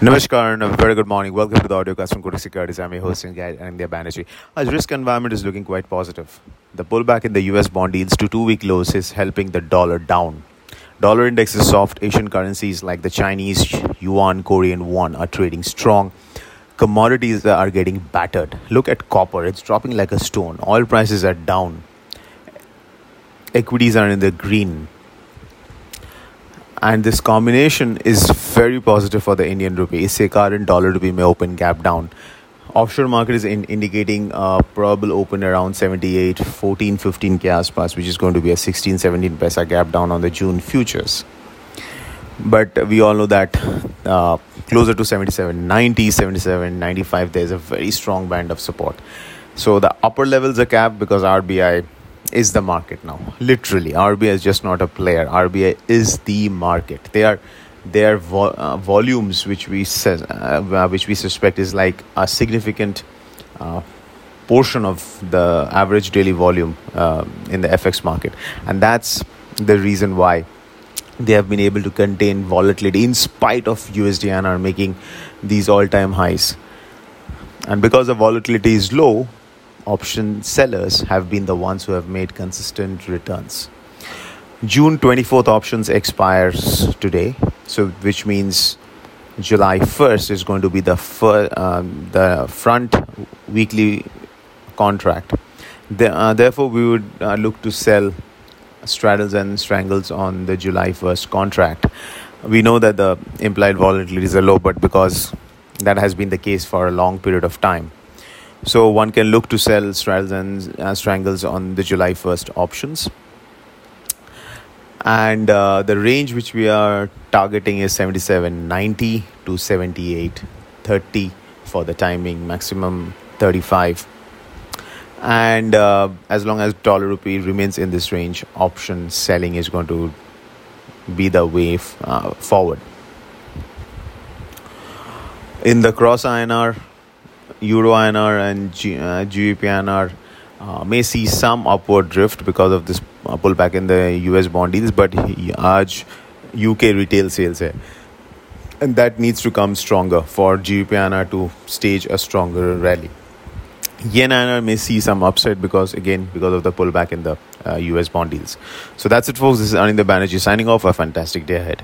Namaskar and a very good morning. Welcome to the audio cast from Kotak Securities. I'm your host Anindya Banerjee. As risk environment is looking quite positive. The pullback in the US bond yields to two-week lows is helping the dollar down. Dollar index is soft. Asian currencies like the Chinese yuan, Korean won are trading strong. Commodities are getting battered. Look at copper; it's dropping like a stone. Oil prices are down. Equities are in the green and this combination is very positive for the Indian rupee. इससे कारण dollar rupee may open gap down. Offshore market is in indicating a probable open around 78, 14, 15 के आसपास, which is going to be a 16, 17 paisa gap down on the June futures. But we all know that uh, closer to 77, 90, 77, 95, there's a very strong band of support. So the upper levels are capped because RBI is the market now. Literally, RBI is just not a player. RBI is the market. They are their vo- uh, volumes, which we says, uh, which we suspect is like a significant uh, portion of the average daily volume uh, in the FX market, and that's the reason why they have been able to contain volatility in spite of USD INR are making these all-time highs. And because the volatility is low, option sellers have been the ones who have made consistent returns. June 24th options expires today, so which means July 1st is going to be the fir- um, the front weekly contract. The, uh, therefore, we would uh, look to sell straddles and strangles on the July 1st contract. We know that the implied volatility is low, but because that has been the case for a long period of time, so one can look to sell straddles and uh, strangles on the July 1st options. And uh, the range which we are targeting is 77.90 to 78.30 for the timing, maximum 35. And uh, as long as dollar rupee remains in this range, option selling is going to be the way f- uh, forward. In the cross INR, Euro INR and G, uh, GBP INR uh, may see some upward drift because of this uh, pullback in the US bond yields, but आज UK retail sales hai. And that needs to come stronger for GBP INR to stage a stronger rally. Yen INR may see some upside because, again, because of the pullback in the uh, US bond yields. So that's it, folks. This is Anindya Banerjee signing off. A fantastic day ahead.